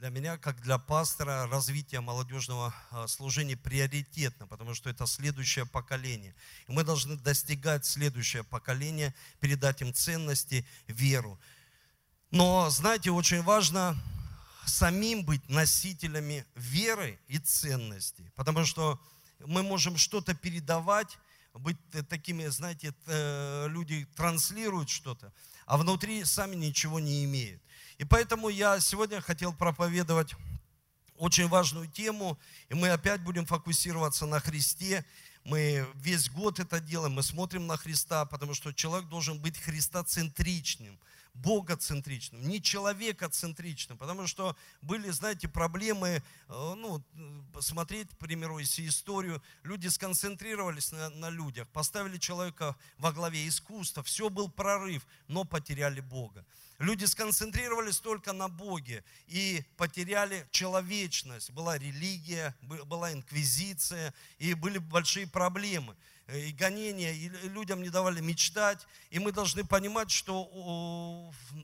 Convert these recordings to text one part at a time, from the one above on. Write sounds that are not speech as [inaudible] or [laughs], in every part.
для меня, как для пастора, развитие молодежного а, служения приоритетно, потому что это следующее поколение. И мы должны достигать следующее поколение, передать им ценности, веру. Но, знаете, очень важно самим быть носителями веры и ценностей, потому что мы можем что-то передавать, быть такими, знаете, люди транслируют что-то, а внутри сами ничего не имеют. И поэтому я сегодня хотел проповедовать очень важную тему, и мы опять будем фокусироваться на Христе. Мы весь год это делаем, мы смотрим на Христа, потому что человек должен быть христоцентричным – богоцентричным, не человекоцентричным, потому что были, знаете, проблемы, э, ну, смотреть, к примеру, если историю, люди сконцентрировались на, на людях, поставили человека во главе искусства, все был прорыв, но потеряли Бога. Люди сконцентрировались только на Боге и потеряли человечность. Была религия, была инквизиция и были большие проблемы. Э, и гонения, и людям не давали мечтать. И мы должны понимать, что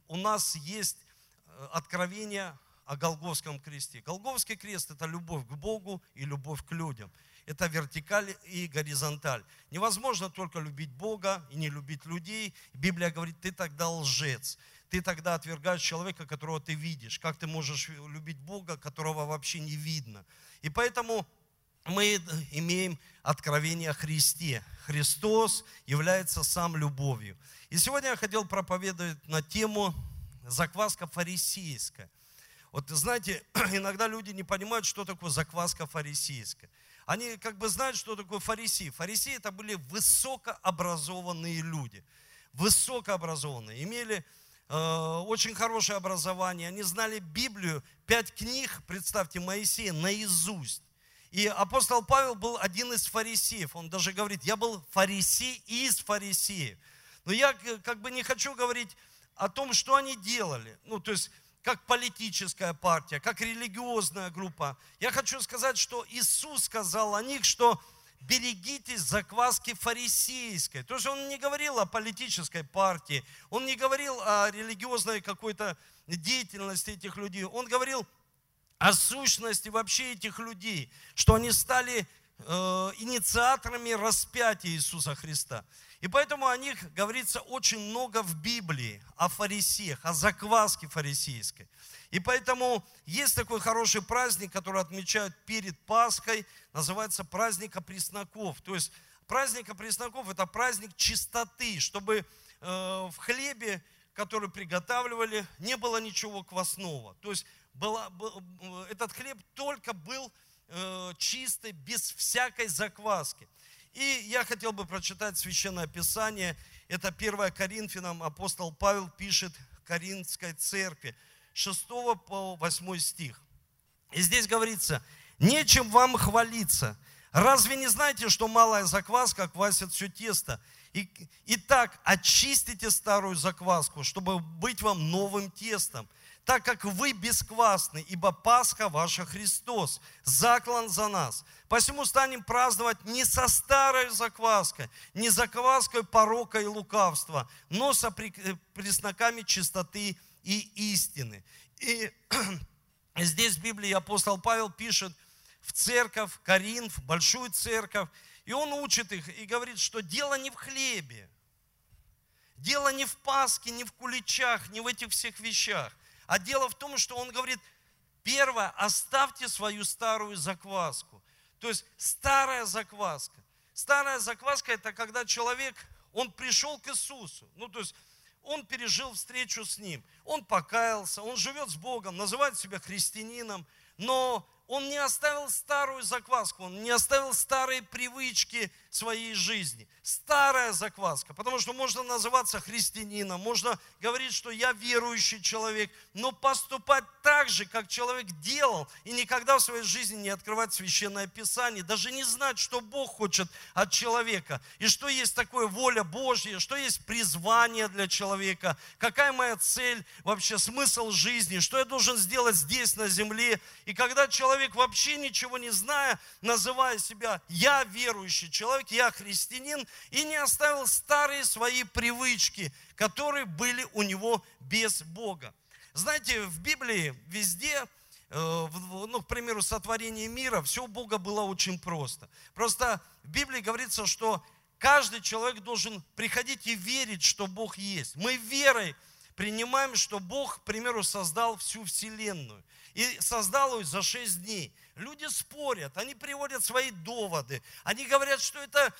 у нас есть э, откровение о Голговском кресте. Голговский крест – это любовь к Богу и любовь к людям. Это вертикаль и горизонталь. Невозможно только любить Бога и не любить людей. Библия говорит, ты тогда лжец. Ты тогда отвергаешь человека, которого ты видишь. Как ты можешь любить Бога, которого вообще не видно? И поэтому мы имеем откровение о Христе. Христос является сам любовью. И сегодня я хотел проповедовать на тему закваска фарисейская. Вот знаете, [clears throat] иногда люди не понимают, что такое закваска фарисейская. Они как бы знают, что такое фарисеи. Фарисеи это были высокообразованные люди. Высокообразованные. Имели очень хорошее образование. Они знали Библию, пять книг, представьте, Моисея наизусть. И апостол Павел был один из фарисеев. Он даже говорит, я был фарисей из фарисеев. Но я как бы не хочу говорить о том, что они делали. Ну, то есть, как политическая партия, как религиозная группа. Я хочу сказать, что Иисус сказал о них, что берегитесь закваски фарисейской. То есть он не говорил о политической партии, он не говорил о религиозной какой-то деятельности этих людей. Он говорил о сущности вообще этих людей, что они стали э, инициаторами распятия Иисуса Христа. И поэтому о них говорится очень много в Библии, о фарисеях, о закваске фарисейской. И поэтому есть такой хороший праздник, который отмечают перед Пасхой, называется праздник опресноков. То есть праздник опресноков – это праздник чистоты, чтобы э, в хлебе, который приготавливали, не было ничего квасного. То есть была, этот хлеб только был э, чистый, без всякой закваски. И я хотел бы прочитать Священное Писание. Это 1 Коринфянам апостол Павел пишет Коринфской церкви, 6 по 8 стих. И здесь говорится, нечем вам хвалиться. Разве не знаете, что малая закваска квасит все тесто? И, итак, очистите старую закваску, чтобы быть вам новым тестом так как вы бесквасны, ибо Пасха ваша Христос, заклан за нас. Посему станем праздновать не со старой закваской, не закваской порока и лукавства, но со пресноками чистоты и истины. И [clears throat] здесь в Библии апостол Павел пишет в церковь, Коринф, большую церковь, и он учит их и говорит, что дело не в хлебе, дело не в Пасхе, не в куличах, не в этих всех вещах – а дело в том, что он говорит, первое, оставьте свою старую закваску. То есть старая закваска. Старая закваска это когда человек, он пришел к Иисусу. Ну, то есть он пережил встречу с Ним. Он покаялся, он живет с Богом, называет себя христианином. Но он не оставил старую закваску, он не оставил старые привычки своей жизни. Старая закваска, потому что можно называться христианином, можно говорить, что я верующий человек, но поступать так же, как человек делал, и никогда в своей жизни не открывать священное писание, даже не знать, что Бог хочет от человека, и что есть такое воля Божья, что есть призвание для человека, какая моя цель, вообще смысл жизни, что я должен сделать здесь, на земле. И когда человек вообще ничего не зная, называя себя «я верующий человек», «я христианин и не оставил старые свои привычки, которые были у него без Бога. Знаете, в Библии везде э, ну, к примеру, сотворение мира, все у Бога было очень просто. Просто в Библии говорится, что каждый человек должен приходить и верить, что Бог есть. Мы верой принимаем, что Бог, к примеру, создал всю Вселенную. И создал ее за шесть дней. Люди спорят, они приводят свои доводы. Они говорят, что это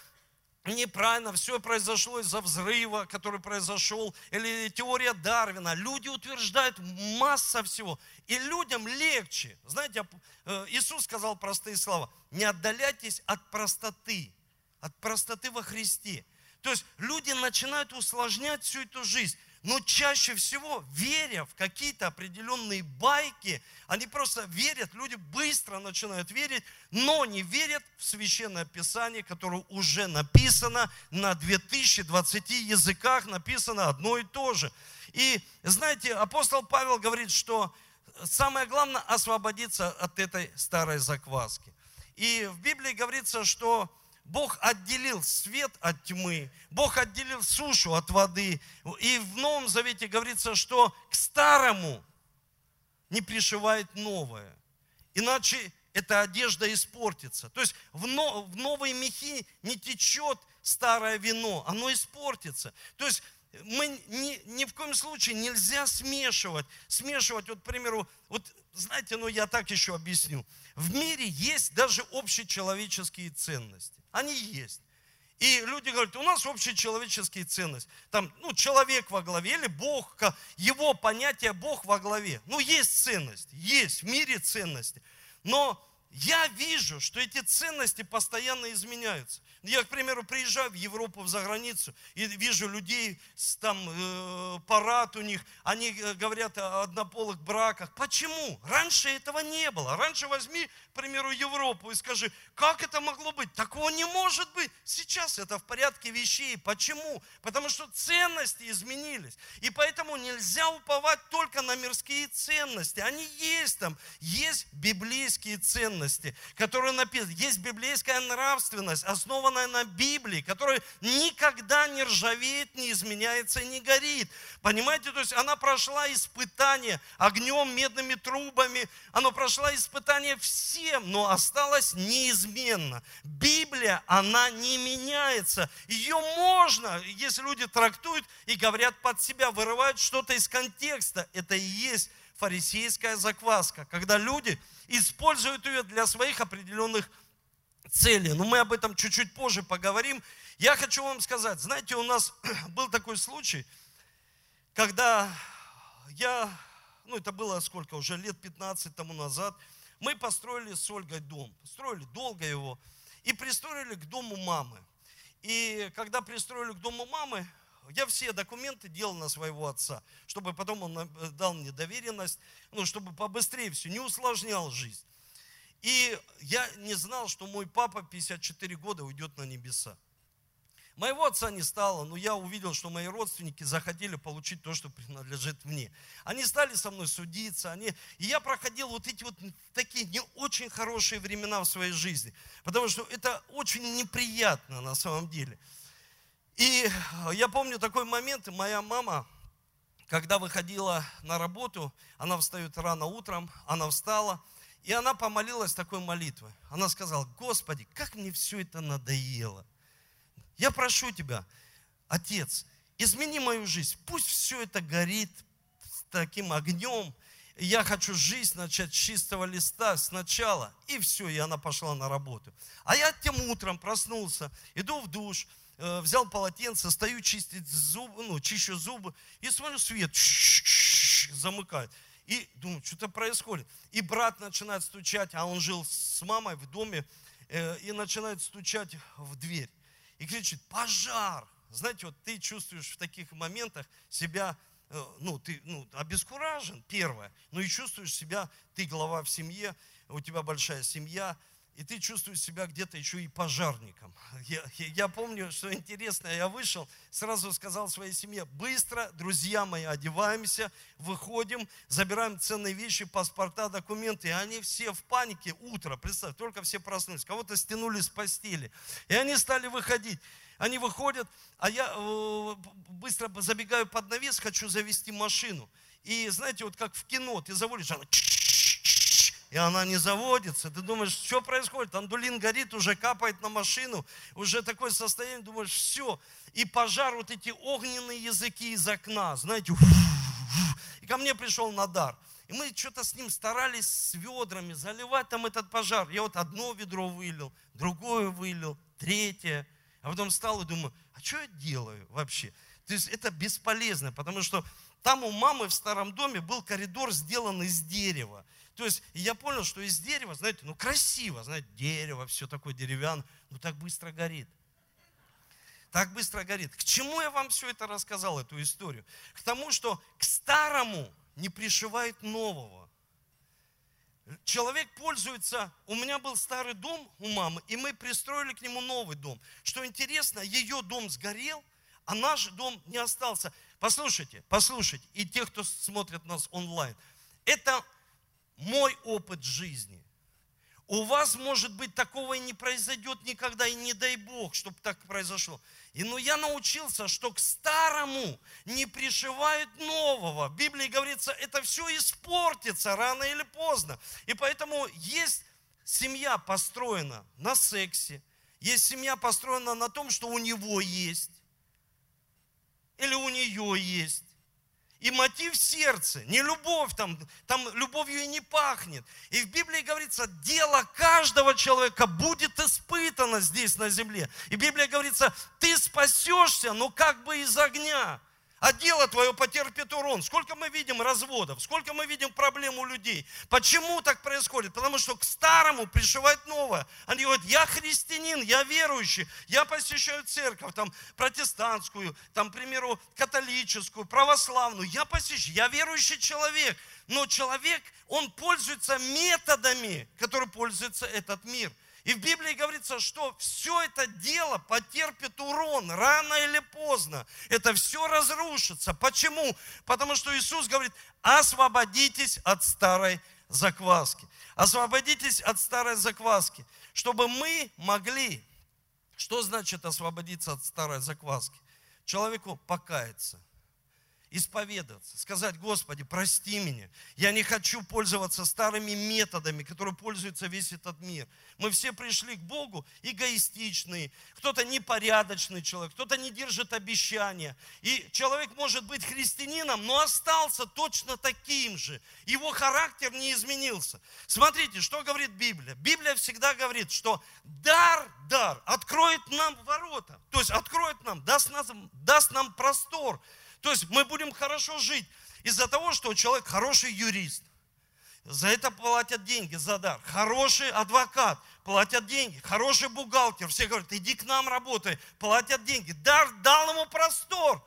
неправильно, все произошло из-за взрыва, который произошел, или теория Дарвина. Люди утверждают масса всего. И людям легче. Знаете, э, Иисус сказал простые слова. Не отдаляйтесь от простоты, от простоты во Христе. То есть люди начинают усложнять всю эту жизнь. Но чаще всего, веря в какие-то определенные байки, они просто верят, люди быстро начинают верить, но не верят в Священное Писание, которое уже написано на 2020 языках, написано одно и то же. И знаете, апостол Павел говорит, что самое главное освободиться от этой старой закваски. И в Библии говорится, что Бог отделил свет от тьмы, Бог отделил сушу от воды. И в Новом Завете говорится, что к старому не пришивает новое. Иначе эта одежда испортится. То есть в, но, в новые мехи не течет старое вино, оно испортится. То есть мы ни, ни в коем случае нельзя смешивать. Смешивать, вот, к примеру, вот знаете, ну я так еще объясню. В мире есть даже общечеловеческие ценности. Они есть. И люди говорят, у нас общечеловеческие ценности. Там, ну, человек во главе или Бог, его понятие Бог во главе. Ну, есть ценности, есть в мире ценности. Но я вижу, что эти ценности постоянно изменяются. Я, к примеру, приезжаю в Европу, в заграницу, и вижу людей, там э, парад у них, они э, говорят о однополых браках. Почему? Раньше этого не было. Раньше возьми, примеру, Европу и скажи, как это могло быть? Такого не может быть. Сейчас это в порядке вещей. Почему? Потому что ценности изменились. И поэтому нельзя уповать только на мирские ценности. Они есть там. Есть библейские ценности, которые написаны. Есть библейская нравственность, основанная на Библии, которая никогда не ржавеет, не изменяется, не горит. Понимаете, то есть она прошла испытание огнем, медными трубами, она прошла испытание всем, но осталась неизменно. Библия, она не меняется. Ее можно, если люди трактуют и говорят под себя, вырывают что-то из контекста, это и есть фарисейская закваска, когда люди используют ее для своих определенных цели. Но мы об этом чуть-чуть позже поговорим. Я хочу вам сказать, знаете, у нас [clears throat] был такой случай, когда я, ну это было сколько, уже лет 15 тому назад, мы построили с Ольгой дом. Построили долго его и пристроили к дому мамы. И когда пристроили к дому мамы, я все документы делал на своего отца, чтобы потом он э, дал мне доверенность, ну, чтобы побыстрее все, не усложнял жизнь. И я не знал, что мой папа 54 года уйдет на небеса. Моего отца не стало, но я увидел, что мои родственники захотели получить то, что принадлежит мне. Они стали со мной судиться, они... и я проходил вот эти вот такие не очень хорошие времена в своей жизни, потому что это очень неприятно на самом деле. И я помню такой момент, моя мама, когда выходила на работу, она встает рано утром, она встала – и она помолилась такой молитвой. Она сказала, Господи, как мне все это надоело. Я прошу Тебя, Отец, измени мою жизнь. Пусть все это горит с таким огнем. Я хочу жизнь начать с чистого листа сначала. И все, и она пошла на работу. А я тем утром проснулся, иду в душ, э, взял полотенце, стою чистить зубы, ну, чищу зубы, и смотрю, свет замыкает. И думаю, что-то происходит. И брат начинает стучать, а он жил с мамой в доме, э, и начинает стучать в дверь. И кричит, пожар! Знаете, вот ты чувствуешь в таких моментах себя, э, ну, ты ну, обескуражен, первое, но и чувствуешь себя, ты глава в семье, у тебя большая семья, и ты чувствуешь себя где-то еще и пожарником. Я, я помню, что интересно, я вышел, сразу сказал своей семье, быстро, друзья мои, одеваемся, выходим, забираем ценные вещи, паспорта, документы, и они все в панике, утро, представь, только все проснулись, кого-то стянули с постели, и они стали выходить. Они выходят, а я э, быстро забегаю под навес, хочу завести машину. И знаете, вот как в кино, ты заводишь, она и она не заводится. Ты думаешь, что происходит? Андулин горит, уже капает на машину, уже такое состояние, думаешь, все. И пожар, вот эти огненные языки из окна, знаете, и ко мне пришел Надар. И мы что-то с ним старались с ведрами заливать там этот пожар. Я вот одно ведро вылил, другое вылил, третье. А потом встал и думаю, а что я делаю вообще? То есть это бесполезно, потому что там у мамы в старом доме был коридор сделан из дерева. То есть я понял, что из дерева, знаете, ну красиво, знаете, дерево, все такое деревянное, но так быстро горит. Так быстро горит. К чему я вам все это рассказал, эту историю? К тому, что к старому не пришивает нового. Человек пользуется, у меня был старый дом у мамы, и мы пристроили к нему новый дом. Что интересно, ее дом сгорел, а наш дом не остался. Послушайте, послушайте, и те, кто смотрит нас онлайн, это мой опыт жизни. У вас, может быть, такого и не произойдет никогда, и не дай Бог, чтобы так произошло. И ну я научился, что к старому не пришивают нового. В Библии говорится, это все испортится рано или поздно. И поэтому есть семья построена на сексе, есть семья построена на том, что у него есть, или у нее есть. И мотив сердца, не любовь, там, там любовью и не пахнет. И в Библии говорится, дело каждого человека будет испытано здесь на земле. И в Библии говорится, ты спасешься, но как бы из огня а дело твое потерпит урон. Сколько мы видим разводов, сколько мы видим проблем у людей. Почему так происходит? Потому что к старому пришивают новое. Они говорят, я христианин, я верующий, я посещаю церковь, там, протестантскую, там, к примеру, католическую, православную. Я посещаю, я верующий человек. Но человек, он пользуется методами, которые пользуется этот мир – и в Библии говорится, что все это дело потерпит урон рано или поздно. Это все разрушится. Почему? Потому что Иисус говорит, освободитесь от старой закваски. Освободитесь от старой закваски, чтобы мы могли, что значит освободиться от старой закваски? Человеку покаяться исповедоваться, сказать, Господи, прости меня. Я не хочу пользоваться старыми методами, которые пользуется весь этот мир. Мы все пришли к Богу эгоистичные, кто-то непорядочный человек, кто-то не держит обещания. И человек может быть христианином, но остался точно таким же. Его характер не изменился. Смотрите, что говорит Библия. Библия всегда говорит, что дар, дар откроет нам ворота. То есть откроет нам, даст нам, даст нам простор то есть мы будем хорошо жить из-за того, что человек хороший юрист. За это платят деньги, за дар. Хороший адвокат, платят деньги. Хороший бухгалтер. Все говорят, иди к нам работай, платят деньги. Дар дал ему простор,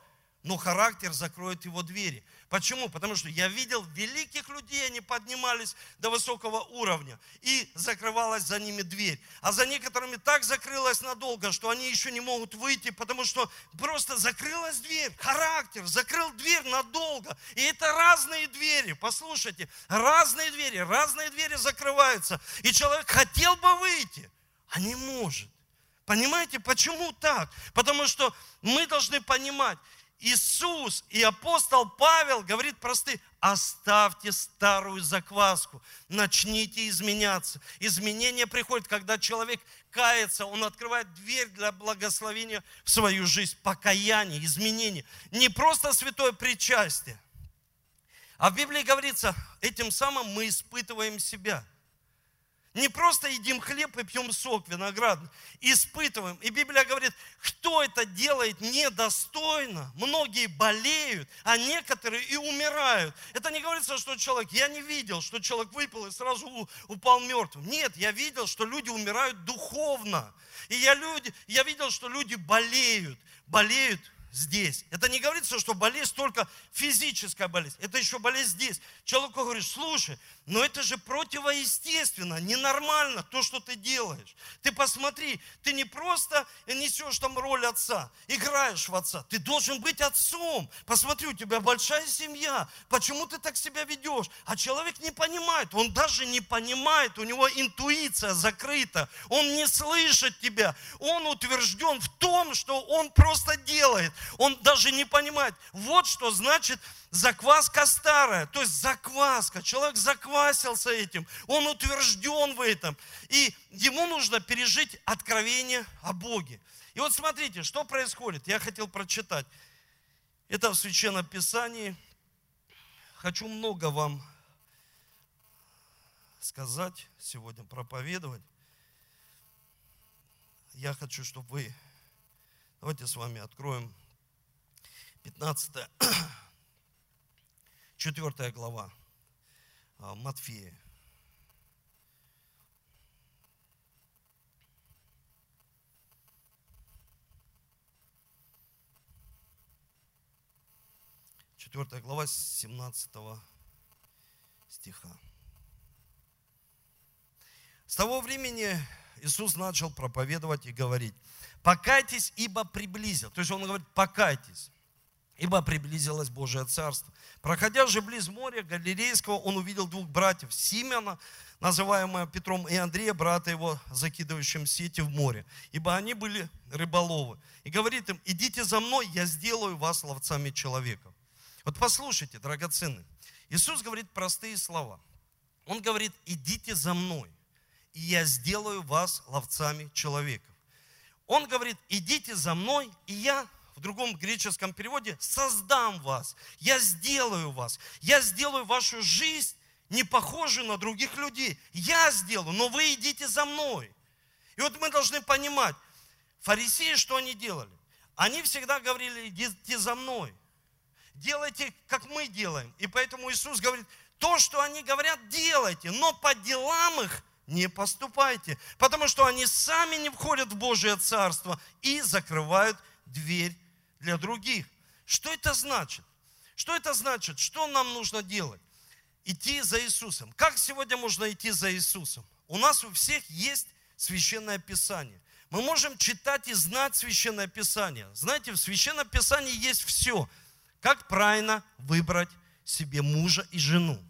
но характер закроет его двери. Почему? Потому что я видел великих людей, они поднимались до высокого уровня, и закрывалась за ними дверь. А за некоторыми так закрылась надолго, что они еще не могут выйти, потому что просто закрылась дверь, характер, закрыл дверь надолго. И это разные двери, послушайте, разные двери, разные двери закрываются. И человек хотел бы выйти, а не может. Понимаете, почему так? Потому что мы должны понимать, Иисус и апостол Павел говорит просты, оставьте старую закваску, начните изменяться. Изменение приходит, когда человек кается, он открывает дверь для благословения в свою жизнь, покаяние, изменение. Не просто святое причастие. А в Библии говорится, этим самым мы испытываем себя – не просто едим хлеб и пьем сок виноградный, испытываем. И Библия говорит, кто это делает недостойно, многие болеют, а некоторые и умирают. Это не говорится, что человек, я не видел, что человек выпил и сразу упал мертвым. Нет, я видел, что люди умирают духовно. И я, люди, я видел, что люди болеют, болеют здесь. Это не говорится, что болезнь только физическая болезнь. Это еще болезнь здесь. Человеку говоришь, слушай, но это же противоестественно, ненормально то, что ты делаешь. Ты посмотри, ты не просто несешь там роль отца, играешь в отца. Ты должен быть отцом. Посмотри, у тебя большая семья. Почему ты так себя ведешь? А человек не понимает. Он даже не понимает. У него интуиция закрыта. Он не слышит тебя. Он утвержден в том, что он просто делает. Он даже не понимает. Вот что значит закваска старая. То есть закваска. Человек заквасился этим. Он утвержден в этом. И ему нужно пережить откровение о Боге. И вот смотрите, что происходит. Я хотел прочитать. Это в Священном Писании. Хочу много вам сказать сегодня, проповедовать. Я хочу, чтобы вы... Давайте с вами откроем 15 4 [coughs] глава а, Матфея. Четвертая глава 17 стиха. С того времени Иисус начал проповедовать и говорить, покайтесь, ибо приблизил. То есть он говорит, покайтесь, ибо приблизилось Божие Царство. Проходя же близ моря Галилейского, он увидел двух братьев, Симеона, называемого Петром, и Андрея, брата его, закидывающим сети в море, ибо они были рыболовы. И говорит им, идите за мной, я сделаю вас ловцами человеков. Вот послушайте, драгоценные, Иисус говорит простые слова. Он говорит, идите за мной и я сделаю вас ловцами человеков. Он говорит, идите за мной, и я в другом греческом переводе создам вас, я сделаю вас, я сделаю вашу жизнь не похожую на других людей. Я сделаю, но вы идите за мной. И вот мы должны понимать, фарисеи что они делали? Они всегда говорили, идите за мной. Делайте, как мы делаем. И поэтому Иисус говорит, то, что они говорят, делайте, но по делам их не поступайте, потому что они сами не входят в Божие Царство и закрывают дверь для других. Что это значит? Что это значит? Что нам нужно делать? Идти за Иисусом. Как сегодня можно идти за Иисусом? У нас у всех есть священное Писание. Мы можем читать и знать священное Писание. Знаете, в священном Писании есть все. Как правильно выбрать себе мужа и жену.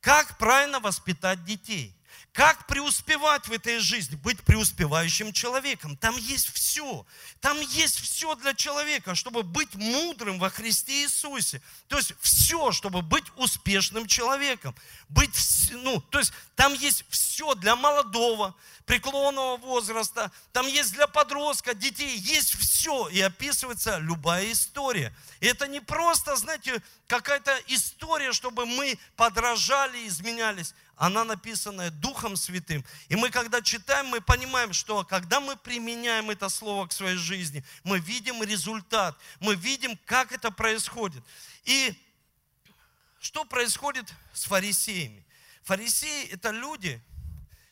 Как правильно воспитать детей как преуспевать в этой жизни? Быть преуспевающим человеком. Там есть все. Там есть все для человека, чтобы быть мудрым во Христе Иисусе. То есть все, чтобы быть успешным человеком. Быть, ну, то есть там есть все для молодого, преклонного возраста, там есть для подростка, детей, есть все. И описывается любая история. И это не просто, знаете, какая-то история, чтобы мы подражали, изменялись она написана Духом Святым. И мы, когда читаем, мы понимаем, что когда мы применяем это слово к своей жизни, мы видим результат, мы видим, как это происходит. И что происходит с фарисеями? Фарисеи – это люди,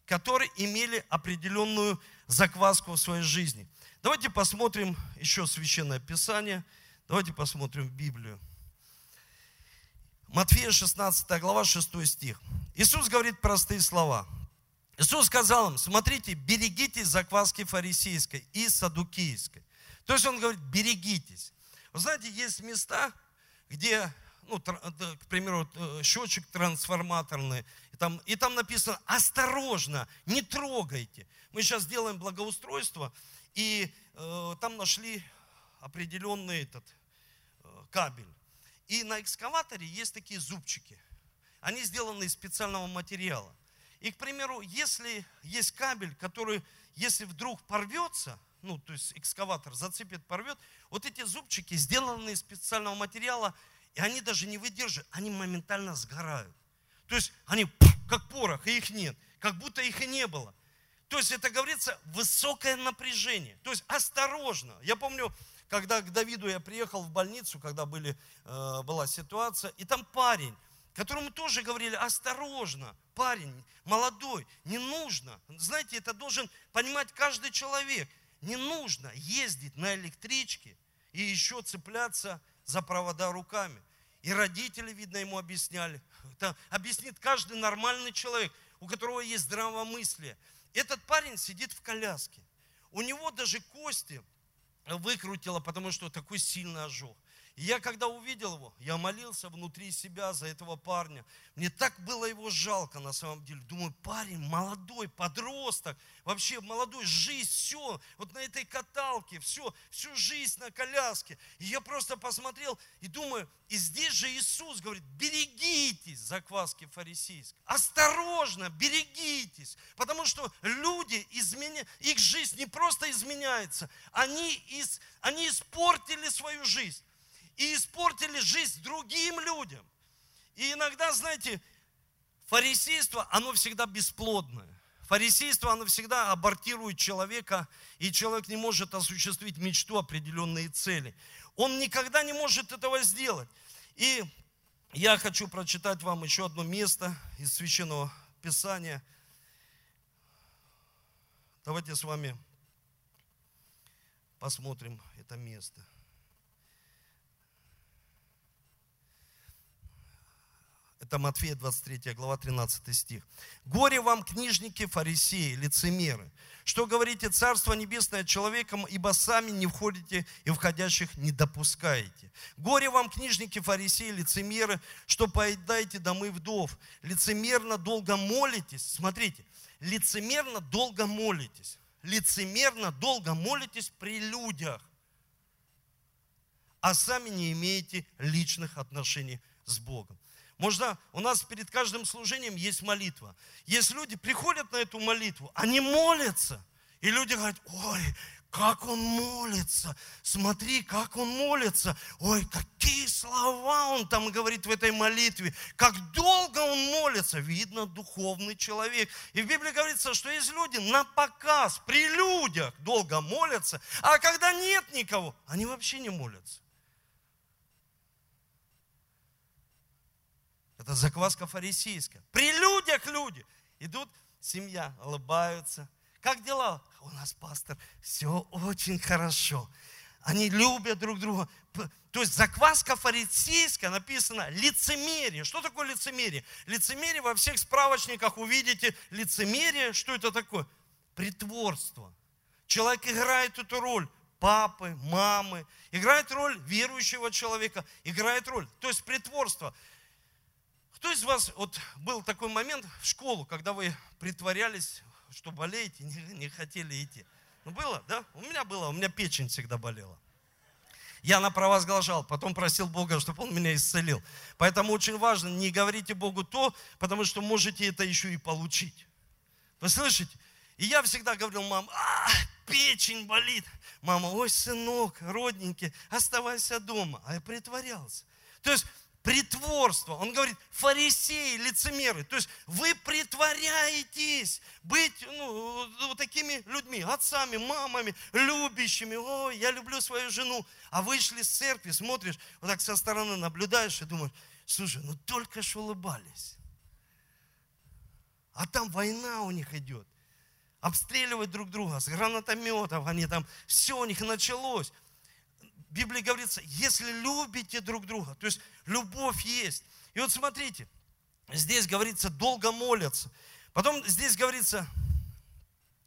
которые имели определенную закваску в своей жизни. Давайте посмотрим еще Священное Писание. Давайте посмотрим Библию. Матфея 16 глава 6 стих. Иисус говорит простые слова. Иисус сказал им, смотрите, берегитесь закваски фарисейской и садукийской. То есть он говорит, берегитесь. Вы знаете, есть места, где, ну, к примеру, э, счетчик трансформаторный, и там, и там написано, осторожно, не трогайте. Мы сейчас делаем благоустройство, и э, там нашли определенный этот э, кабель. И на экскаваторе есть такие зубчики. Они сделаны из специального материала. И, к примеру, если есть кабель, который, если вдруг порвется, ну, то есть экскаватор зацепит, порвет, вот эти зубчики сделаны из специального материала, и они даже не выдерживают, они моментально сгорают. То есть они как порох, и их нет, как будто их и не было. То есть это говорится высокое напряжение. То есть осторожно. Я помню, когда к Давиду я приехал в больницу, когда были, э, была ситуация, и там парень, которому тоже говорили, осторожно, парень, молодой, не нужно. Знаете, это должен понимать каждый человек. Не нужно ездить на электричке и еще цепляться за провода руками. И родители, видно, ему объясняли. Это объяснит каждый нормальный человек, у которого есть здравомыслие. Этот парень сидит в коляске. У него даже кости выкрутило, потому что такой сильный ожог. И я когда увидел его, я молился внутри себя за этого парня. Мне так было его жалко на самом деле. Думаю, парень молодой, подросток, вообще молодой, жизнь, все, вот на этой каталке, все, всю жизнь на коляске. И я просто посмотрел и думаю, и здесь же Иисус говорит, берегитесь закваски фарисейской. Осторожно, берегитесь. Потому что люди, изменя... их жизнь не просто изменяется, они, из... они испортили свою жизнь и испортили жизнь другим людям. И иногда, знаете, фарисейство, оно всегда бесплодное. Фарисейство, оно всегда абортирует человека, и человек не может осуществить мечту, определенные цели. Он никогда не может этого сделать. И я хочу прочитать вам еще одно место из Священного Писания. Давайте с вами посмотрим это место. Это Матфея 23 глава 13 стих. «Горе вам, книжники, фарисеи, лицемеры, что говорите Царство Небесное человеком, ибо сами не входите и входящих не допускаете. Горе вам, книжники, фарисеи, лицемеры, что поедаете домы вдов, лицемерно долго молитесь». Смотрите, лицемерно долго молитесь. Лицемерно долго молитесь при людях, а сами не имеете личных отношений с Богом. Можно, у нас перед каждым служением есть молитва. Есть люди, приходят на эту молитву, они молятся. И люди говорят, ой, как он молится, смотри, как он молится, ой, какие слова он там говорит в этой молитве, как долго он молится, видно, духовный человек. И в Библии говорится, что есть люди на показ, при людях долго молятся, а когда нет никого, они вообще не молятся. Это закваска фарисейская. При людях люди идут, семья, улыбаются. Как дела? У нас, пастор, все очень хорошо. Они любят друг друга. То есть закваска фарисейская написано лицемерие. Что такое лицемерие? Лицемерие во всех справочниках увидите. Лицемерие, что это такое? Притворство. Человек играет эту роль папы, мамы, играет роль верующего человека, играет роль. То есть притворство. Кто из вас, вот был такой момент в школу, когда вы притворялись, что болеете, не, не хотели идти? Ну было, да? У меня было, у меня печень всегда болела. Я напровозглашал, потом просил Бога, чтобы Он меня исцелил. Поэтому очень важно, не говорите Богу то, потому что можете это еще и получить. Вы слышите? И я всегда говорил, мам, а, печень болит. Мама, ой, сынок, родненький, оставайся дома. А я притворялся. То есть притворство. Он говорит, фарисеи, лицемеры. То есть вы притворяетесь быть ну, вот такими людьми, отцами, мамами, любящими. Ой, я люблю свою жену. А вышли с церкви, смотришь, вот так со стороны наблюдаешь и думаешь, слушай, ну только что улыбались. А там война у них идет. Обстреливают друг друга с гранатометов, они там, все у них началось. В Библии говорится, если любите друг друга, то есть любовь есть. И вот смотрите, здесь говорится, долго молятся. Потом здесь говорится,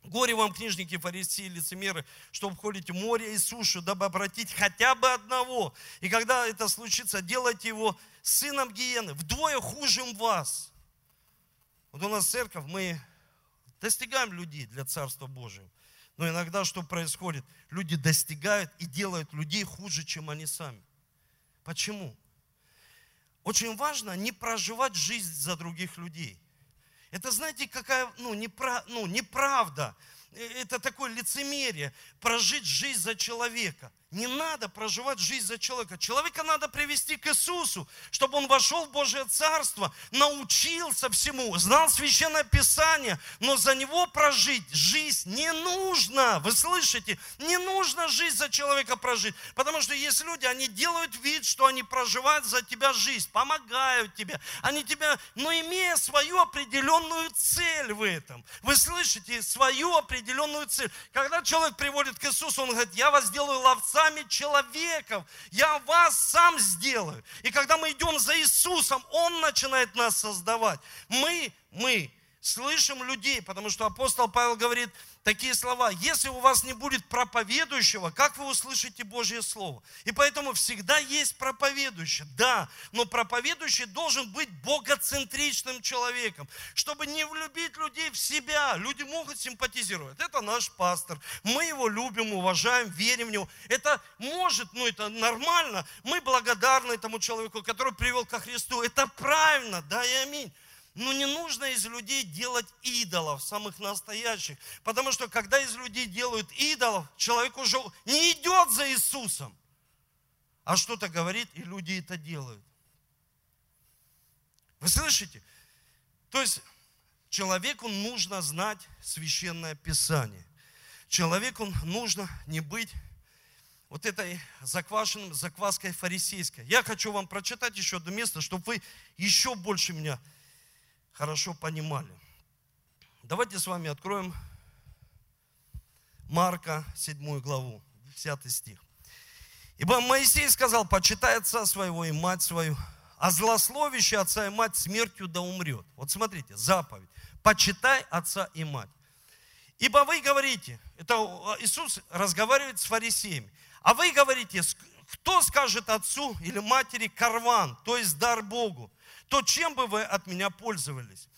горе вам, книжники, фарисеи, лицемеры, что обходите море и сушу, дабы обратить хотя бы одного. И когда это случится, делайте его сыном гиены, вдвое хуже вас. Вот у нас церковь, мы достигаем людей для Царства Божьего. Но иногда что происходит? Люди достигают и делают людей хуже, чем они сами. Почему? Очень важно не проживать жизнь за других людей. Это, знаете, какая, ну, непра, ну, неправда. Э, это такое лицемерие. Прожить жизнь за человека. Не надо проживать жизнь за человека. Человека надо привести к Иисусу, чтобы он вошел в Божье Царство, научился всему, знал Священное Писание, но за него прожить жизнь не нужно. Вы слышите? Не нужно жизнь за человека прожить. Потому что есть люди, они делают вид, что они проживают за тебя жизнь, помогают тебе. Они тебя, но имея свою определенную цель в этом. Вы слышите? Свою определенную цель. Когда человек приводит к Иисусу, он говорит, я вас сделаю ловца глазами человеков. Я вас сам сделаю. И когда мы идем за Иисусом, Он начинает нас создавать. Мы, мы слышим людей, потому что апостол Павел говорит такие слова, если у вас не будет проповедующего, как вы услышите Божье Слово? И поэтому всегда есть проповедующий, да, но проповедующий должен быть богоцентричным человеком, чтобы не влюбить людей в себя. Люди могут симпатизировать. Это наш пастор, мы его любим, уважаем, верим в него. Это может, ну это нормально, мы благодарны этому человеку, который привел ко Христу. Это правильно, да и аминь. Но не нужно из людей делать идолов, самых настоящих. Потому что когда из людей делают идолов, человек уже не идет за Иисусом, а что-то говорит, и люди это делают. Вы слышите? То есть человеку нужно знать священное писание. Человеку нужно не быть вот этой заквашенным, закваской фарисейской. Я хочу вам прочитать еще одно место, чтобы вы еще больше меня хорошо понимали. Давайте с вами откроем Марка 7 главу, 10 стих. Ибо Моисей сказал, почитай отца своего и мать свою, а злословящий отца и мать смертью да умрет. Вот смотрите, заповедь. Почитай отца и мать. Ибо вы говорите, это Иисус разговаривает с фарисеями, а вы говорите, кто скажет отцу или матери карван, то есть дар Богу, то чем бы вы от меня пользовались?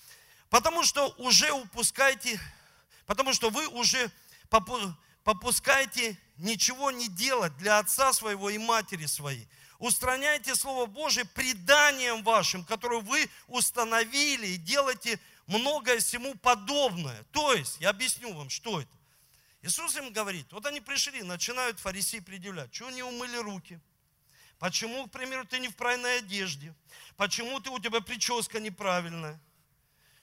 Потому что уже упускаете, потому что вы уже попускаете ничего не делать для отца своего и матери своей. Устраняйте Слово Божие преданием вашим, которое вы установили, и делайте многое всему подобное. То есть, я объясню вам, что это. Иисус им говорит, вот они пришли, начинают фарисеи предъявлять, что не умыли руки – Почему, к примеру, ты не в правильной одежде? Почему ты, у тебя прическа неправильная?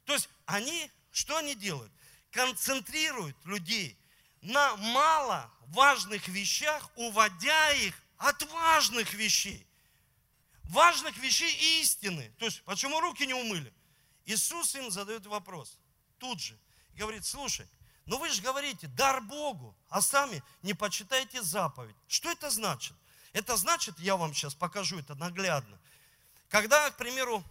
То есть они, что они делают? Концентрируют людей на мало важных вещах, уводя их от важных вещей. Важных вещей истины. То есть, почему руки не умыли? Иисус им задает вопрос. Тут же. Говорит, слушай, ну вы же говорите, дар Богу, а сами не почитаете заповедь. Что это значит? Это значит, я вам сейчас покажу это наглядно. Когда, к примеру,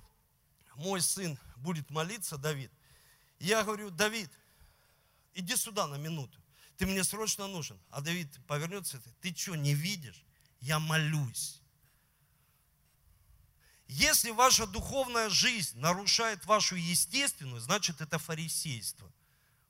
мой сын будет молиться, Давид, я говорю, Давид, иди сюда на минуту, ты мне срочно нужен. А Давид повернется, ты что, не видишь? Я молюсь. Если ваша духовная жизнь нарушает вашу естественную, значит это фарисейство.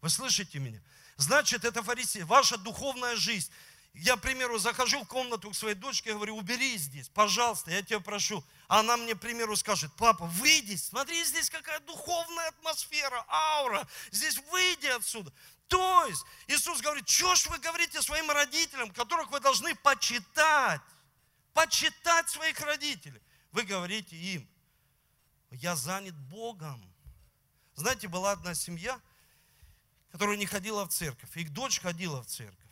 Вы слышите меня? Значит это фарисейство. Ваша духовная жизнь я, к примеру, захожу в комнату к своей дочке, говорю, убери здесь, пожалуйста, я тебя прошу. Она мне, к примеру, скажет, папа, выйди, смотри, здесь какая духовная атмосфера, аура, здесь выйди отсюда. То есть Иисус говорит, что ж вы говорите своим родителям, которых вы должны почитать, почитать своих родителей. Вы говорите им, я занят Богом. Знаете, была одна семья, которая не ходила в церковь. Их дочь ходила в церковь.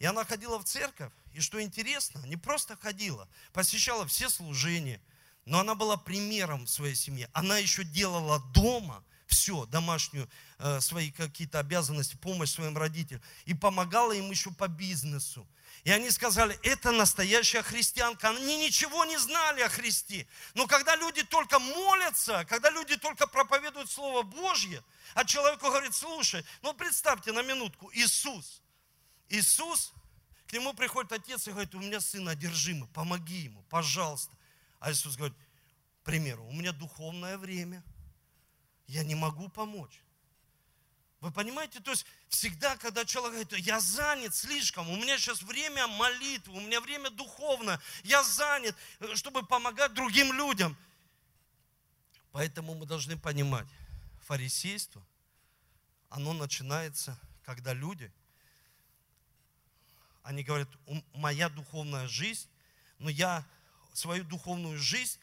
И она ходила в церковь, и что интересно, не просто ходила, посещала все служения, но она была примером в своей семье. Она еще делала дома все, домашнюю, э, свои какие-то обязанности, помощь своим родителям. И помогала им еще по бизнесу. И они сказали, это настоящая христианка. Они ничего не знали о Христе. Но когда люди только молятся, когда люди только проповедуют Слово Божье, а человеку говорит, слушай, ну представьте на минутку, Иисус, Иисус, к нему приходит отец и говорит, у меня сын одержимый, помоги ему, пожалуйста. А Иисус говорит, к примеру, у меня духовное время, я не могу помочь. Вы понимаете, то есть всегда, когда человек говорит, я занят слишком, у меня сейчас время молитвы, у меня время духовное, я занят, э, чтобы помогать другим людям. Поэтому мы должны понимать, фарисейство, оно начинается, когда люди они говорят, моя духовная жизнь, но я свою духовную жизнь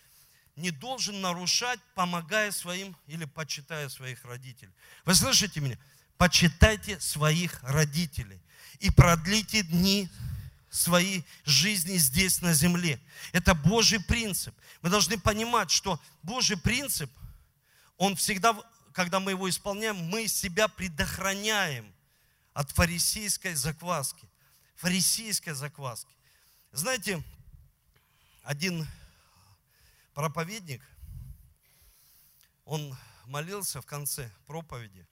не должен нарушать, помогая своим или почитая своих родителей. Вы слышите меня? Почитайте своих родителей и продлите дни своей жизни здесь на земле. Это Божий принцип. Мы должны понимать, что Божий принцип, он всегда, когда мы его исполняем, мы себя предохраняем от фарисейской закваски фарисейской закваски. Знаете, один проповедник, он молился в конце проповеди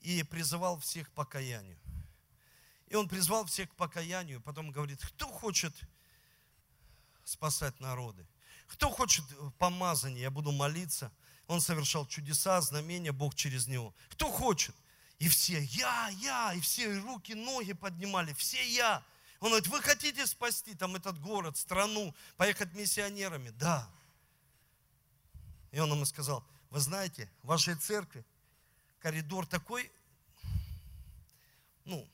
и призывал всех к покаянию. И он призвал всех к покаянию, потом говорит, кто хочет спасать народы? Кто хочет помазания, я буду молиться. Он совершал чудеса, знамения, Бог через него. Кто хочет? И все, я, я, и все руки, ноги поднимали, все я. Он говорит, вы хотите спасти там этот город, страну, поехать миссионерами? Да. И он ему сказал, вы знаете, в вашей церкви коридор такой, ну,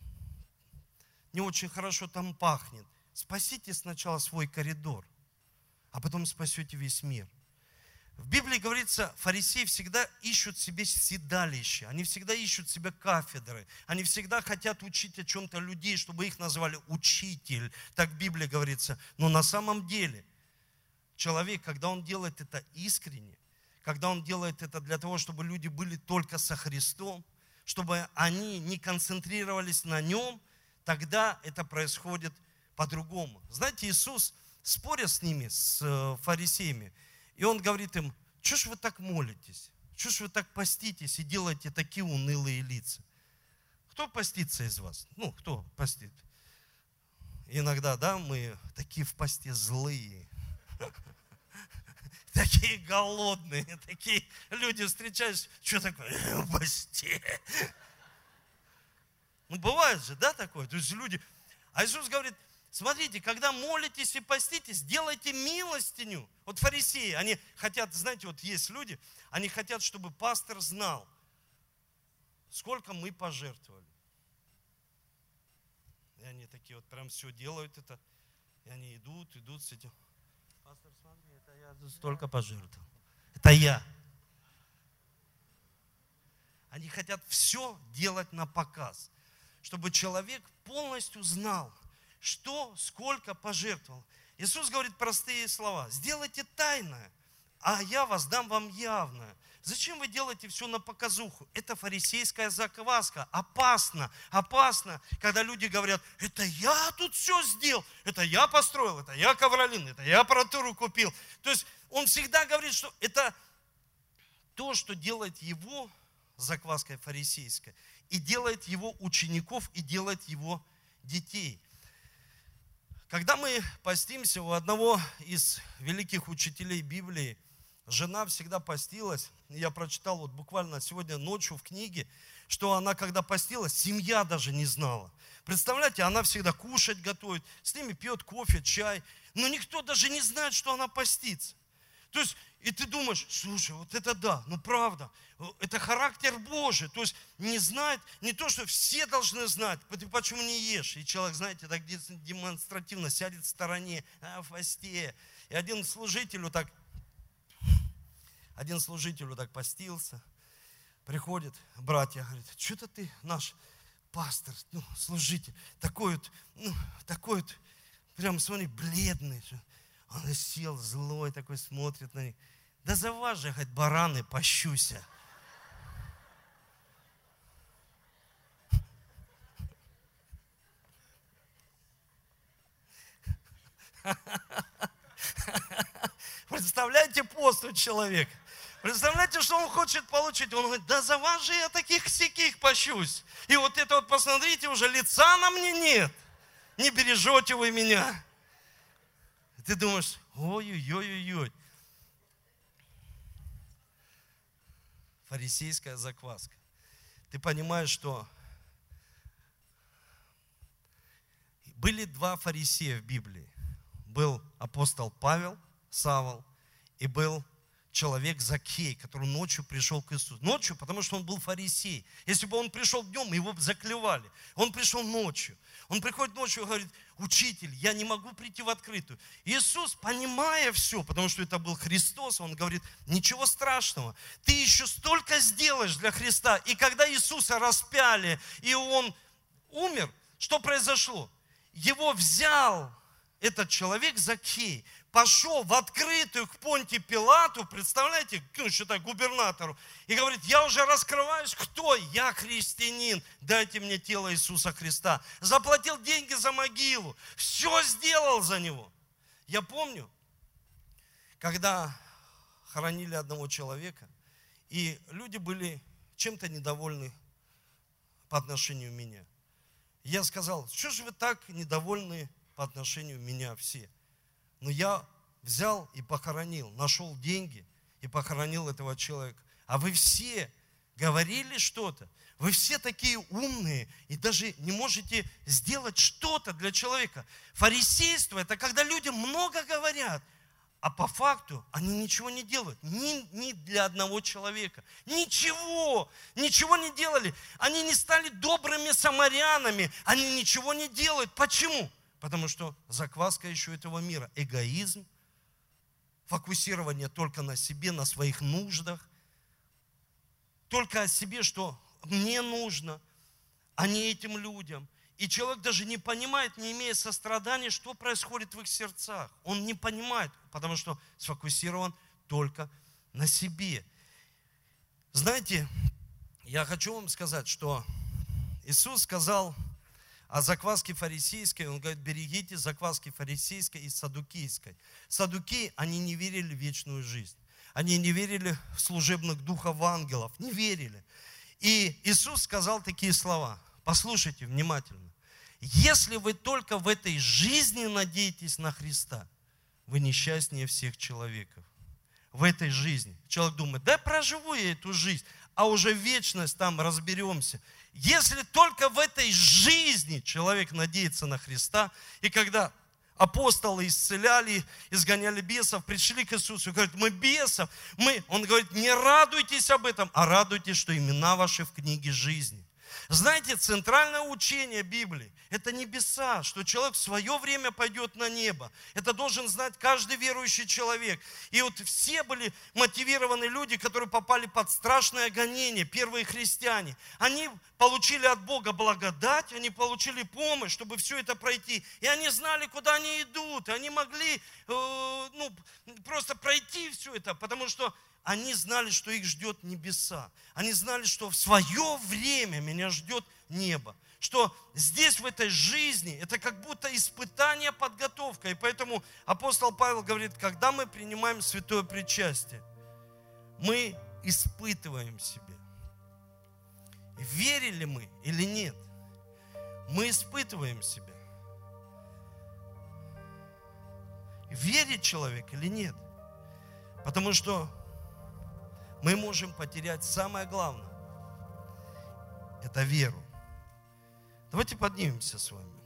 не очень хорошо там пахнет. Спасите сначала свой коридор, а потом спасете весь мир. В Библии говорится, фарисеи всегда ищут себе седалище, они всегда ищут себе кафедры, они всегда хотят учить о чем-то людей, чтобы их назвали учитель, так в Библии говорится. Но на самом деле человек, когда он делает это искренне, когда он делает это для того, чтобы люди были только со Христом, чтобы они не концентрировались на нем, тогда это происходит по-другому. Знаете, Иисус, споря с ними, с э, фарисеями, и он говорит им, что ж вы так молитесь? Что ж вы так поститесь и делаете такие унылые лица? Кто постится из вас? Ну, кто постит? Иногда, да, мы такие в посте злые, [laughs] такие голодные, такие люди встречаются, что такое [laughs] в посте? Ну, бывает же, да, такое? То есть люди... А Иисус говорит, Смотрите, когда молитесь и поститесь, делайте милостиню. Вот фарисеи, они хотят, знаете, вот есть люди, они хотят, чтобы пастор знал, сколько мы пожертвовали. И они такие вот прям все делают это. И они идут, идут с этим. Пастор, смотри, это я столько пожертвовал. Это я. Они хотят все делать на показ, чтобы человек полностью знал – что, сколько пожертвовал. Иисус говорит простые слова. Сделайте тайное, а я вас дам вам явное. Зачем вы делаете все на показуху? Это фарисейская закваска. Опасно, опасно, когда люди говорят, это я тут все сделал, это я построил, это я ковролин, это я аппаратуру купил. То есть он всегда говорит, что это то, что делает его закваской фарисейской, и делает его учеников, и делает его детей. Когда мы постимся у одного из великих учителей Библии, жена всегда постилась. Я прочитал вот буквально сегодня ночью в книге, что она, когда постилась, семья даже не знала. Представляете, она всегда кушать готовит, с ними пьет кофе, чай, но никто даже не знает, что она постится. То есть и ты думаешь, слушай, вот это да, ну правда, это характер Божий. То есть не знать, не то, что все должны знать, ты почему не ешь. И человек, знаете, так демонстративно сядет в стороне, а, в посте. И один служителю так, один служителю так постился, приходит, братья, говорит, что-то ты наш пастор, ну, служитель, такой вот, ну, такой вот, прям, смотри, бледный. Он сел злой такой, смотрит на них. Да за вас же, хоть бараны, пощуся. Представляете пост у человека? Представляете, что он хочет получить? Он говорит, да за вас же я таких сяких пощусь. И вот это вот, посмотрите, уже лица на мне нет. Не бережете вы меня. Ты думаешь, ой-ой-ой-ой. Фарисейская закваска. Ты понимаешь, что были два фарисея в Библии. Был апостол Павел, Савол, и был человек Закей, который ночью пришел к Иисусу. Ночью, потому что он был фарисей. Если бы он пришел днем, его бы заклевали. Он пришел ночью. Он приходит ночью и говорит, учитель, я не могу прийти в открытую. Иисус, понимая все, потому что это был Христос, он говорит, ничего страшного, ты еще столько сделаешь для Христа. И когда Иисуса распяли, и он умер, что произошло? Его взял этот человек Закей, пошел в открытую к Понте Пилату, представляете, ну, считай, губернатору, и говорит, я уже раскрываюсь, кто? Я христианин, дайте мне тело Иисуса Христа. Заплатил деньги за могилу, все сделал за него. Я помню, когда хоронили одного человека, И люди были чем-то недовольны по отношению меня. Я сказал, что же вы так недовольны по отношению меня все? Но я взял и похоронил, нашел деньги и похоронил этого человека. А вы все говорили что-то. Вы все такие умные и даже не можете сделать что-то для человека. Фарисейство – это когда люди много говорят, а по факту они ничего не делают. Ни, ни для одного человека. Ничего. Ничего не делали. Они не стали добрыми самарянами. Они ничего не делают. Почему? Потому что закваска еще этого мира. Эгоизм, фокусирование только на себе, на своих нуждах. Только о себе, что мне нужно, а не этим людям. И человек даже не понимает, не имея сострадания, что происходит в их сердцах. Он не понимает, потому что сфокусирован только на себе. Знаете, я хочу вам сказать, что Иисус сказал о закваске фарисейской, он говорит, берегите закваски фарисейской и садукийской. Садуки, они не верили в вечную жизнь. Они не верили в служебных духов ангелов, не верили. И Иисус сказал такие слова. Послушайте внимательно. Если вы только в этой жизни надеетесь на Христа, вы несчастнее всех человеков. В этой жизни. Человек думает, да проживу я эту жизнь, а уже вечность там разберемся. Если только в этой жизни человек надеется на Христа, и когда апостолы исцеляли, изгоняли бесов, пришли к Иисусу, говорят, мы бесов, мы, он говорит, не радуйтесь об этом, а радуйтесь, что имена ваши в книге жизни. Знаете, центральное учение Библии – это небеса, что человек в свое время пойдет на небо. Это должен знать каждый верующий человек. И вот все были мотивированы люди, которые попали под страшное гонение, первые христиане. Они получили от Бога благодать, они получили помощь, чтобы все это пройти. И они знали, куда они идут. Они могли э, ну, просто пройти все это, потому что они знали, что их ждет небеса. Они знали, что в свое время меня ждет небо. Что здесь, в этой жизни, это как будто испытание, подготовка. И поэтому апостол Павел говорит, когда мы принимаем святое причастие, мы испытываем себя. Верили мы или нет? Мы испытываем себя. Верит человек или нет? Потому что мы можем потерять самое главное. Это веру. Давайте поднимемся с вами.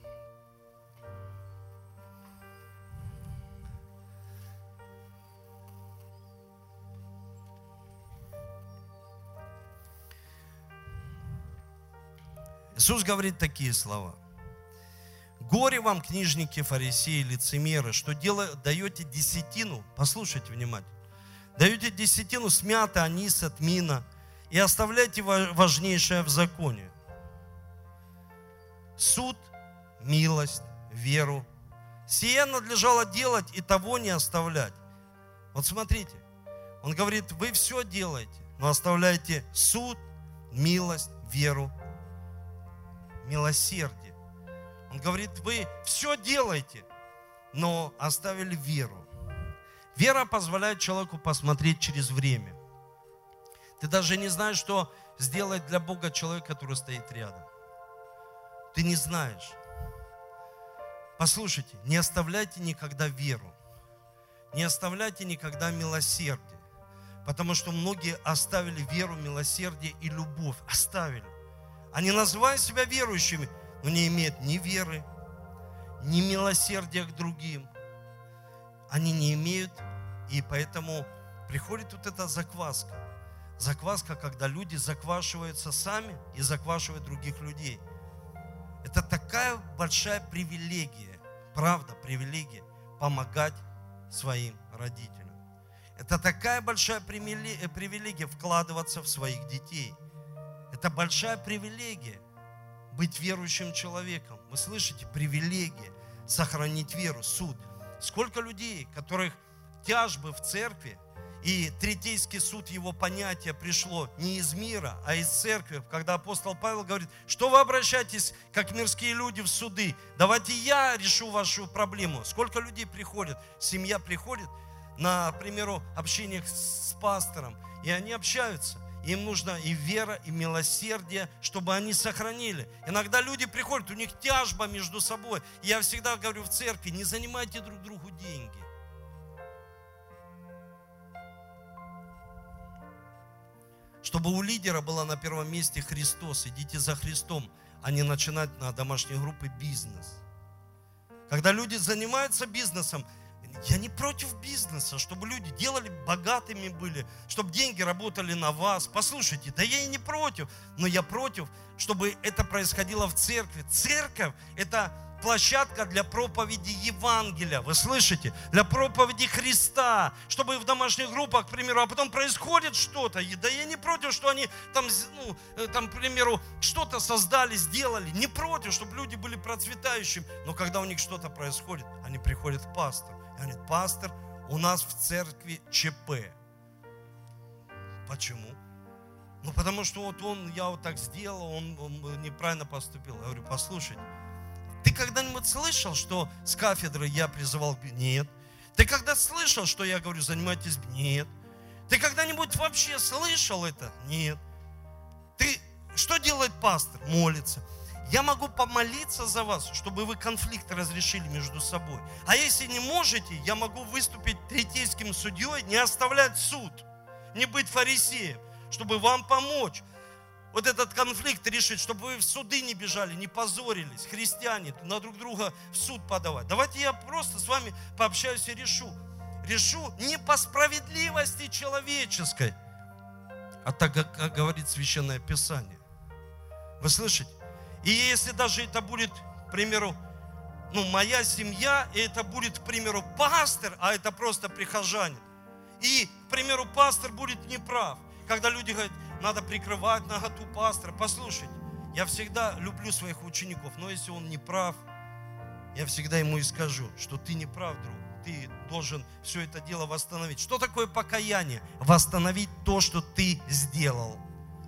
Иисус говорит такие слова. Горе вам, книжники, фарисеи, лицемеры, что дело, даете десятину. Послушайте внимательно даете десятину с мяты, анис, мина и оставляйте важнейшее в законе. Суд, милость, веру. Сие надлежало делать и того не оставлять. Вот смотрите, он говорит, вы все делаете, но оставляйте суд, милость, веру, милосердие. Он говорит, вы все делаете, но оставили веру. Вера позволяет человеку посмотреть через время. Ты даже не знаешь, что сделает для Бога человек, который стоит рядом. Ты не знаешь. Послушайте, не оставляйте никогда веру. Не оставляйте никогда милосердие. Потому что многие оставили веру, милосердие и любовь. Оставили. Они называют себя верующими, но не имеют ни веры, ни милосердия к другим. Они не имеют и поэтому приходит вот эта закваска. Закваска, когда люди заквашиваются сами и заквашивают других людей. Это такая большая привилегия, правда, привилегия помогать своим родителям. Это такая большая привилегия вкладываться в своих детей. Это большая привилегия быть верующим человеком. Вы слышите, привилегия сохранить веру, суд. Сколько людей, которых тяжбы в церкви, и Третейский суд его понятия пришло не из мира, а из церкви, когда апостол Павел говорит, что вы обращаетесь, как мирские люди, в суды, давайте я решу вашу проблему. Сколько людей приходит, семья приходит, на, к примеру, общениях с пастором, и они общаются – им нужно и вера, и милосердие, чтобы они сохранили. Иногда люди приходят, у них тяжба между собой. Я всегда говорю в церкви, не занимайте друг другу деньги. Чтобы у лидера было на первом месте Христос, идите за Христом, а не начинать на домашней группе бизнес. Когда люди занимаются бизнесом, я не против бизнеса, чтобы люди делали, богатыми были, чтобы деньги работали на вас. Послушайте, да я и не против, но я против, чтобы это происходило в церкви. Церковь – это площадка для проповеди Евангелия, вы слышите? Для проповеди Христа, чтобы в домашних группах, к примеру, а потом происходит что-то, да я не против, что они там, ну, э, там, к примеру, что-то создали, сделали, не против, чтобы люди были процветающими, но когда у них что-то происходит, они приходят к пастору, и говорят, пастор, у нас в церкви ЧП. Почему? Ну, потому что вот он, я вот так сделал, он, он неправильно поступил. Я говорю, послушайте, ты когда-нибудь слышал, что с кафедры я призывал? Нет. Ты когда слышал, что я говорю, занимайтесь? Нет. Ты когда-нибудь вообще слышал это? Нет. Ты, что делает пастор? Молится. Я могу помолиться за вас, чтобы вы конфликт разрешили между собой. А если не можете, я могу выступить третейским судьей, не оставлять суд, не быть фарисеем, чтобы вам помочь вот этот конфликт решить, чтобы вы в суды не бежали, не позорились, христиане, на друг друга в суд подавать. Давайте я просто с вами пообщаюсь и решу. Решу не по справедливости человеческой, а так, как говорит Священное Писание. Вы слышите? И если даже это будет, к примеру, ну, моя семья, и это будет, к примеру, пастор, а это просто прихожанин. И, к примеру, пастор будет неправ. Когда люди говорят, надо прикрывать наготу пастора. Послушайте, я всегда люблю своих учеников, но если он не прав, я всегда ему и скажу, что ты не прав, друг. Ты должен все это дело восстановить. Что такое покаяние? Восстановить то, что ты сделал.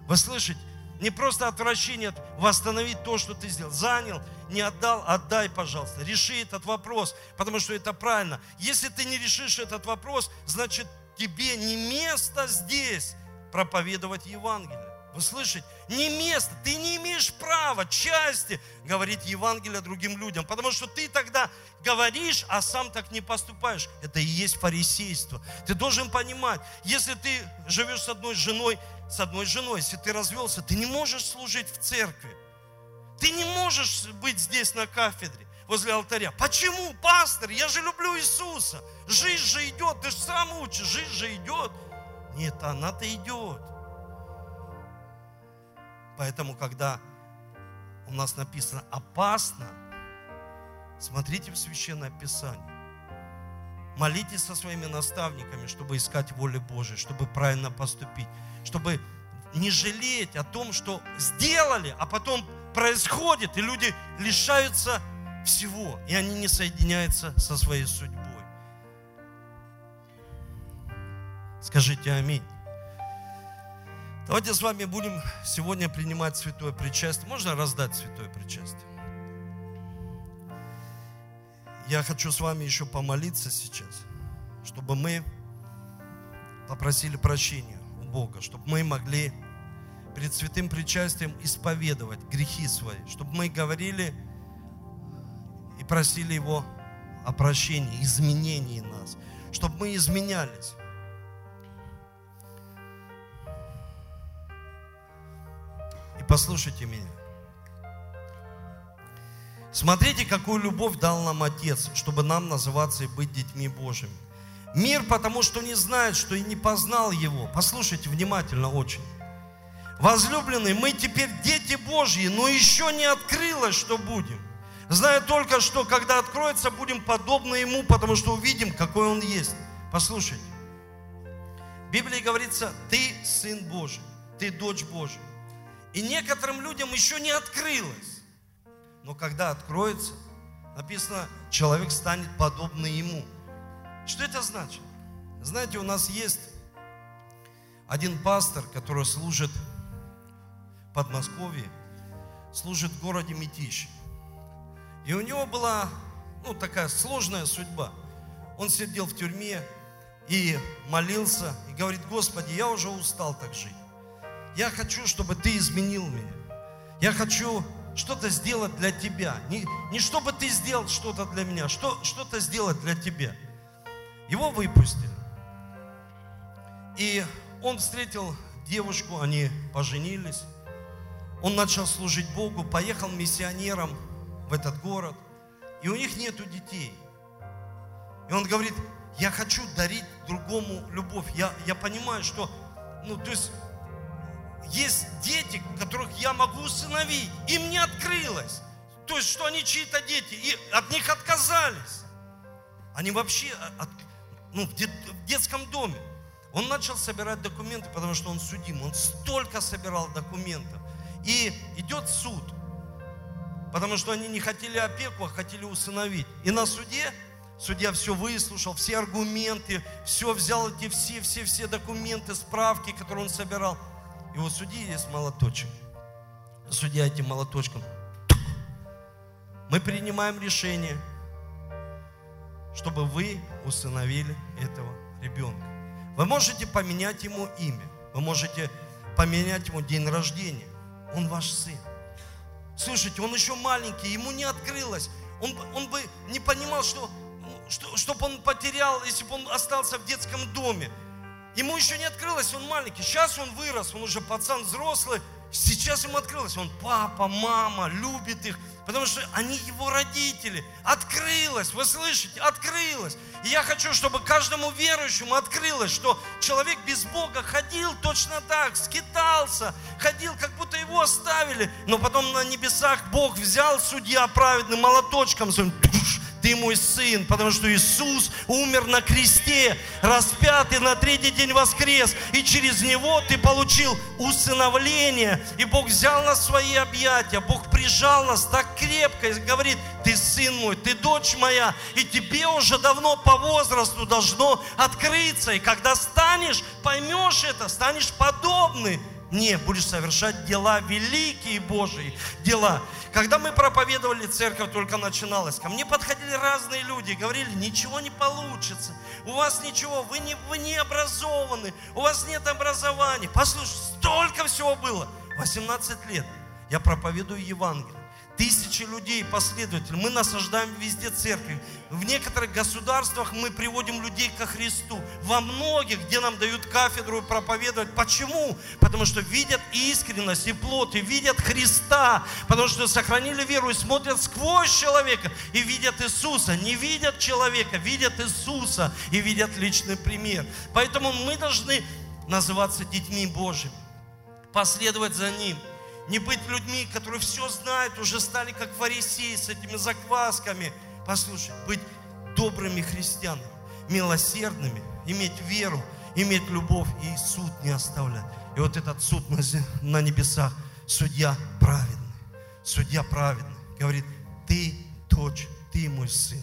Вы слышите? Не просто отвращение, восстановить то, что ты сделал. Занял, не отдал, отдай, пожалуйста. Реши этот вопрос, потому что это правильно. Если ты не решишь этот вопрос, значит тебе не место здесь проповедовать Евангелие. Вы слышите? Не место. Ты не имеешь права части говорить Евангелие другим людям, потому что ты тогда говоришь, а сам так не поступаешь. Это и есть фарисейство. Ты должен понимать, если ты живешь с одной женой, с одной женой, если ты развелся, ты не можешь служить в церкви. Ты не можешь быть здесь на кафедре возле алтаря. Почему, пастор? Я же люблю Иисуса. Жизнь же идет, ты же сам учишь, жизнь же идет. Нет, она-то идет. Поэтому, когда у нас написано опасно, смотрите в Священное Писание. Молитесь со своими наставниками, чтобы искать воли Божией, чтобы правильно поступить, чтобы не жалеть о том, что сделали, а потом происходит, и люди лишаются всего, и они не соединяются со своей судьбой. Скажите аминь. Давайте с вами будем сегодня принимать святое причастие. Можно раздать святое причастие? Я хочу с вами еще помолиться сейчас, чтобы мы попросили прощения у Бога, чтобы мы могли перед святым причастием исповедовать грехи свои, чтобы мы говорили и просили Его о прощении, изменении нас, чтобы мы изменялись. Послушайте меня. Смотрите, какую любовь дал нам Отец, чтобы нам называться и быть детьми Божьими. Мир, потому что не знает, что и не познал Его. Послушайте внимательно очень. Возлюбленные, мы теперь дети Божьи, но еще не открылось, что будем. Зная только, что когда откроется, будем подобны Ему, потому что увидим, какой Он есть. Послушайте. В Библии говорится, ты Сын Божий, ты дочь Божия. И некоторым людям еще не открылось. Но когда откроется, написано, человек станет подобный ему. Что это значит? Знаете, у нас есть один пастор, который служит в Подмосковье, служит в городе Мятищ. И у него была ну, такая сложная судьба. Он сидел в тюрьме и молился, и говорит, Господи, я уже устал так жить. Я хочу, чтобы ты изменил меня. Я хочу что-то сделать для тебя. Не, не чтобы ты сделал что-то для меня, что, что-то сделать для тебя. Его выпустили. И он встретил девушку, они поженились. Он начал служить Богу, поехал миссионером в этот город. И у них нету детей. И он говорит, я хочу дарить другому любовь. Я, я понимаю, что, ну, то есть, есть дети, которых я могу усыновить. Им не открылось. То есть, что они чьи-то дети, и от них отказались. Они вообще от, ну, в детском доме. Он начал собирать документы, потому что он судим. Он столько собирал документов. И идет суд. Потому что они не хотели опеку, а хотели усыновить. И на суде Судья все выслушал, все аргументы, все взял эти все, все, все документы, справки, которые он собирал. И у судьи есть молоточек. Судья этим молоточком. Мы принимаем решение, чтобы вы усыновили этого ребенка. Вы можете поменять ему имя. Вы можете поменять ему день рождения. Он ваш сын. Слушайте, он еще маленький, ему не открылось. Он, он бы не понимал, что что, чтобы он потерял, если бы он остался в детском доме. Ему еще не открылось, он маленький. Сейчас он вырос, он уже пацан взрослый. Сейчас ему открылось. Он папа, мама, любит их. Потому что они его родители. Открылось, вы слышите, открылось. И я хочу, чтобы каждому верующему открылось, что человек без Бога ходил точно так, скитался, ходил, как будто его оставили. Но потом на небесах Бог взял судья праведным молоточком своим, ты мой сын, потому что Иисус умер на кресте, распятый на третий день воскрес, и через него ты получил усыновление, и Бог взял нас в свои объятия, Бог прижал нас так крепко и говорит, ты сын мой, ты дочь моя, и тебе уже давно по возрасту должно открыться, и когда станешь, поймешь это, станешь подобный не, будешь совершать дела великие Божьи, дела. Когда мы проповедовали, церковь только начиналась, ко мне подходили разные люди, говорили, ничего не получится, у вас ничего, вы не, вы не образованы, у вас нет образования. Послушай, столько всего было. 18 лет я проповедую Евангелие тысячи людей, последователей. Мы насаждаем везде церкви. В некоторых государствах мы приводим людей ко Христу. Во многих, где нам дают кафедру проповедовать. Почему? Потому что видят искренность и плод, и видят Христа. Потому что сохранили веру и смотрят сквозь человека, и видят Иисуса. Не видят человека, видят Иисуса, и видят личный пример. Поэтому мы должны называться детьми Божьими, последовать за Ним – не быть людьми, которые все знают, уже стали как фарисеи с этими заквасками. Послушай, быть добрыми христианами, милосердными, иметь веру, иметь любовь и суд не оставлять. И вот этот суд на, на небесах, судья праведный, судья праведный, говорит, ты дочь, ты мой сын.